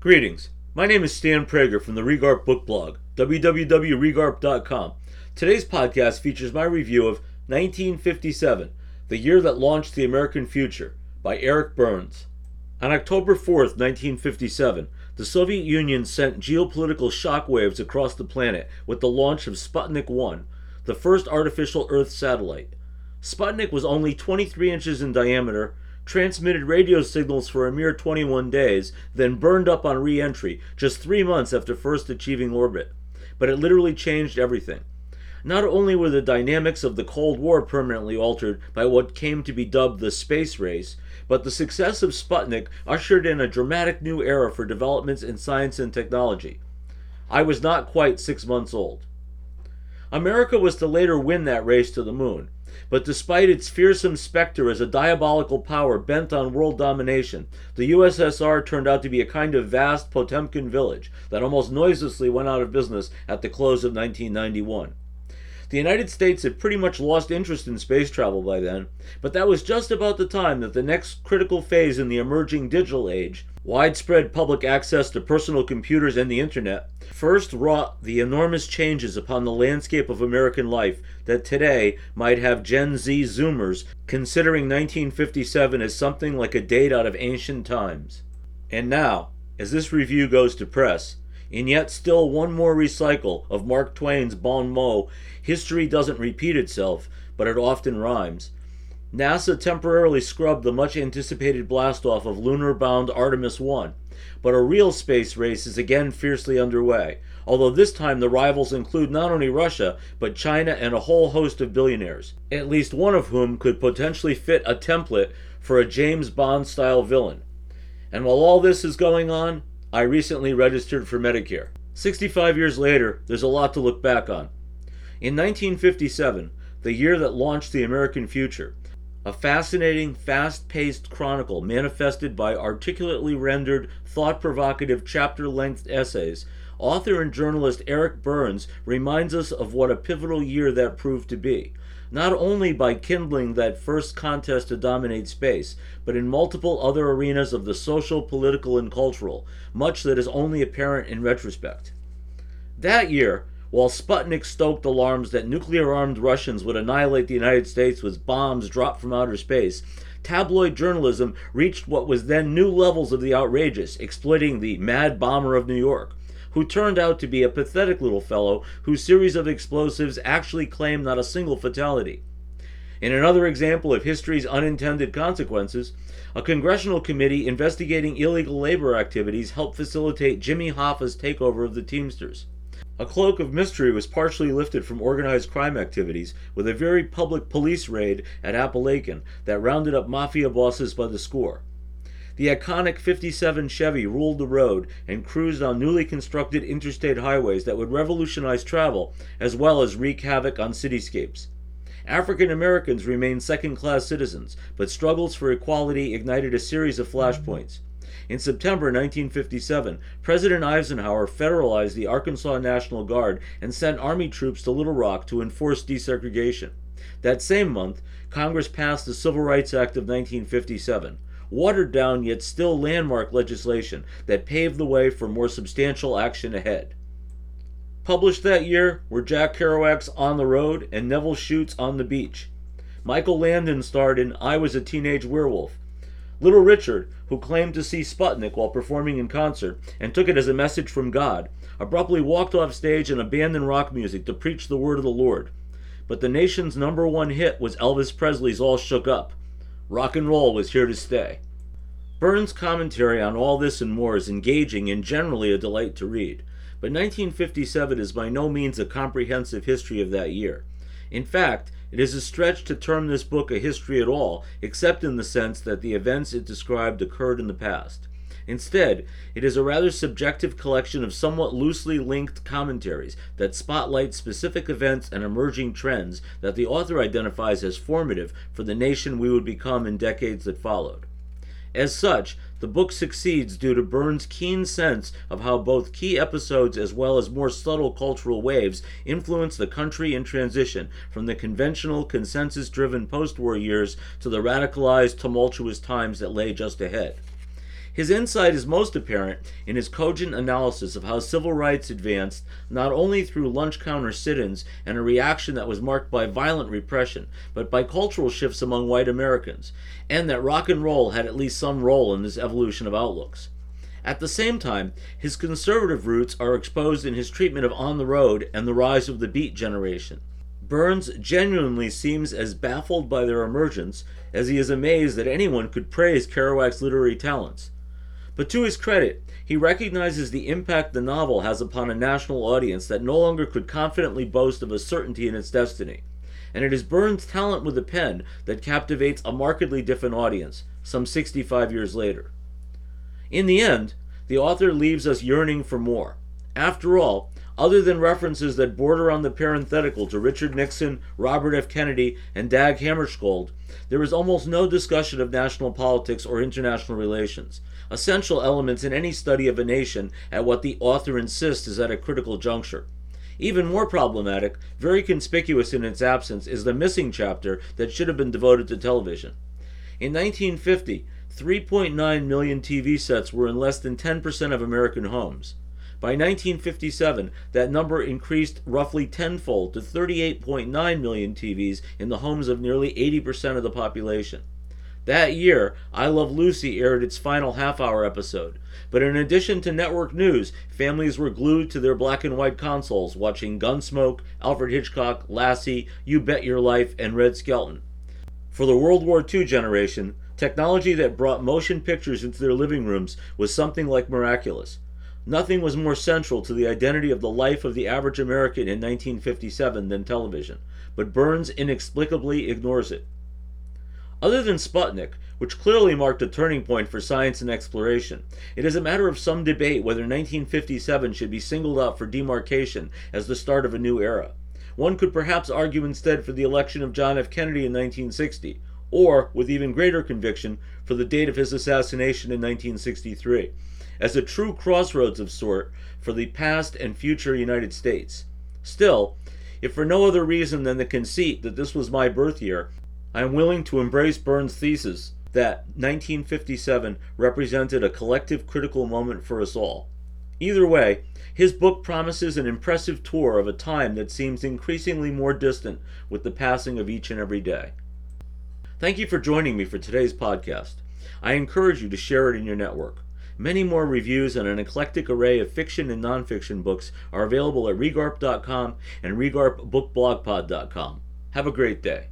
Greetings. My name is Stan Prager from the Regarp Book Blog, www.regarp.com. Today's podcast features my review of 1957, The Year That Launched the American Future, by Eric Burns. On October 4th, 1957, the Soviet Union sent geopolitical shockwaves across the planet with the launch of Sputnik 1, the first artificial Earth satellite. Sputnik was only 23 inches in diameter transmitted radio signals for a mere 21 days, then burned up on re entry just three months after first achieving orbit. But it literally changed everything. Not only were the dynamics of the Cold War permanently altered by what came to be dubbed the space race, but the success of Sputnik ushered in a dramatic new era for developments in science and technology. I was not quite six months old. America was to later win that race to the moon, but despite its fearsome specter as a diabolical power bent on world domination, the USSR turned out to be a kind of vast Potemkin village that almost noiselessly went out of business at the close of 1991. The United States had pretty much lost interest in space travel by then, but that was just about the time that the next critical phase in the emerging digital age, widespread public access to personal computers and the internet, first wrought the enormous changes upon the landscape of American life that today might have Gen Z Zoomers considering 1957 as something like a date out of ancient times. And now, as this review goes to press, in yet still one more recycle of Mark Twain's bon mot, history doesn't repeat itself, but it often rhymes. NASA temporarily scrubbed the much anticipated blastoff of lunar bound Artemis 1, but a real space race is again fiercely underway, although this time the rivals include not only Russia, but China and a whole host of billionaires, at least one of whom could potentially fit a template for a James Bond style villain. And while all this is going on, I recently registered for Medicare. 65 years later, there's a lot to look back on. In 1957, the year that launched the American future, a fascinating, fast paced chronicle manifested by articulately rendered, thought provocative, chapter length essays, author and journalist Eric Burns reminds us of what a pivotal year that proved to be not only by kindling that first contest to dominate space, but in multiple other arenas of the social, political, and cultural, much that is only apparent in retrospect. That year, while Sputnik stoked alarms that nuclear armed Russians would annihilate the United States with bombs dropped from outer space, tabloid journalism reached what was then new levels of the outrageous, exploiting the mad bomber of New York who turned out to be a pathetic little fellow whose series of explosives actually claimed not a single fatality. In another example of history's unintended consequences, a congressional committee investigating illegal labor activities helped facilitate Jimmy Hoffa's takeover of the Teamsters. A cloak of mystery was partially lifted from organized crime activities with a very public police raid at Apalachin that rounded up mafia bosses by the score. The iconic 57 Chevy ruled the road and cruised on newly constructed interstate highways that would revolutionize travel as well as wreak havoc on cityscapes. African Americans remained second class citizens, but struggles for equality ignited a series of flashpoints. In September 1957, President Eisenhower federalized the Arkansas National Guard and sent Army troops to Little Rock to enforce desegregation. That same month, Congress passed the Civil Rights Act of 1957 watered down yet still landmark legislation that paved the way for more substantial action ahead. Published that year were Jack Kerouac's On the Road and Nevil Shute's On the Beach. Michael Landon starred in I Was a Teenage Werewolf. Little Richard, who claimed to see Sputnik while performing in concert and took it as a message from God, abruptly walked off stage and abandoned rock music to preach the word of the Lord. But the nation's number one hit was Elvis Presley's All Shook Up. Rock and roll was here to stay. Burns' commentary on all this and more is engaging and generally a delight to read, but 1957 is by no means a comprehensive history of that year. In fact, it is a stretch to term this book a history at all, except in the sense that the events it described occurred in the past. Instead, it is a rather subjective collection of somewhat loosely linked commentaries that spotlight specific events and emerging trends that the author identifies as formative for the nation we would become in decades that followed. As such, the book succeeds due to Burns' keen sense of how both key episodes as well as more subtle cultural waves influence the country in transition from the conventional, consensus driven post war years to the radicalized, tumultuous times that lay just ahead. His insight is most apparent in his cogent analysis of how civil rights advanced not only through lunch counter sit ins and a reaction that was marked by violent repression, but by cultural shifts among white Americans, and that rock and roll had at least some role in this evolution of outlooks. At the same time, his conservative roots are exposed in his treatment of On the Road and the rise of the Beat generation. Burns genuinely seems as baffled by their emergence as he is amazed that anyone could praise Kerouac's literary talents. But to his credit, he recognizes the impact the novel has upon a national audience that no longer could confidently boast of a certainty in its destiny. And it is Burns' talent with the pen that captivates a markedly different audience, some 65 years later. In the end, the author leaves us yearning for more. After all, other than references that border on the parenthetical to Richard Nixon, Robert F. Kennedy, and Dag Hammarskjöld, there is almost no discussion of national politics or international relations, essential elements in any study of a nation at what the author insists is at a critical juncture. Even more problematic, very conspicuous in its absence, is the missing chapter that should have been devoted to television. In 1950, 3.9 million TV sets were in less than 10% of American homes. By 1957, that number increased roughly tenfold to 38.9 million TVs in the homes of nearly 80% of the population. That year, I Love Lucy aired its final half hour episode. But in addition to network news, families were glued to their black and white consoles watching Gunsmoke, Alfred Hitchcock, Lassie, You Bet Your Life, and Red Skelton. For the World War II generation, technology that brought motion pictures into their living rooms was something like miraculous. Nothing was more central to the identity of the life of the average American in 1957 than television, but Burns inexplicably ignores it. Other than Sputnik, which clearly marked a turning point for science and exploration, it is a matter of some debate whether 1957 should be singled out for demarcation as the start of a new era. One could perhaps argue instead for the election of John F. Kennedy in 1960, or, with even greater conviction, for the date of his assassination in 1963 as a true crossroads of sort for the past and future United States. Still, if for no other reason than the conceit that this was my birth year, I am willing to embrace Burns' thesis that 1957 represented a collective critical moment for us all. Either way, his book promises an impressive tour of a time that seems increasingly more distant with the passing of each and every day. Thank you for joining me for today's podcast. I encourage you to share it in your network. Many more reviews and an eclectic array of fiction and nonfiction books are available at regarp.com and regarpbookblogpod.com. Have a great day.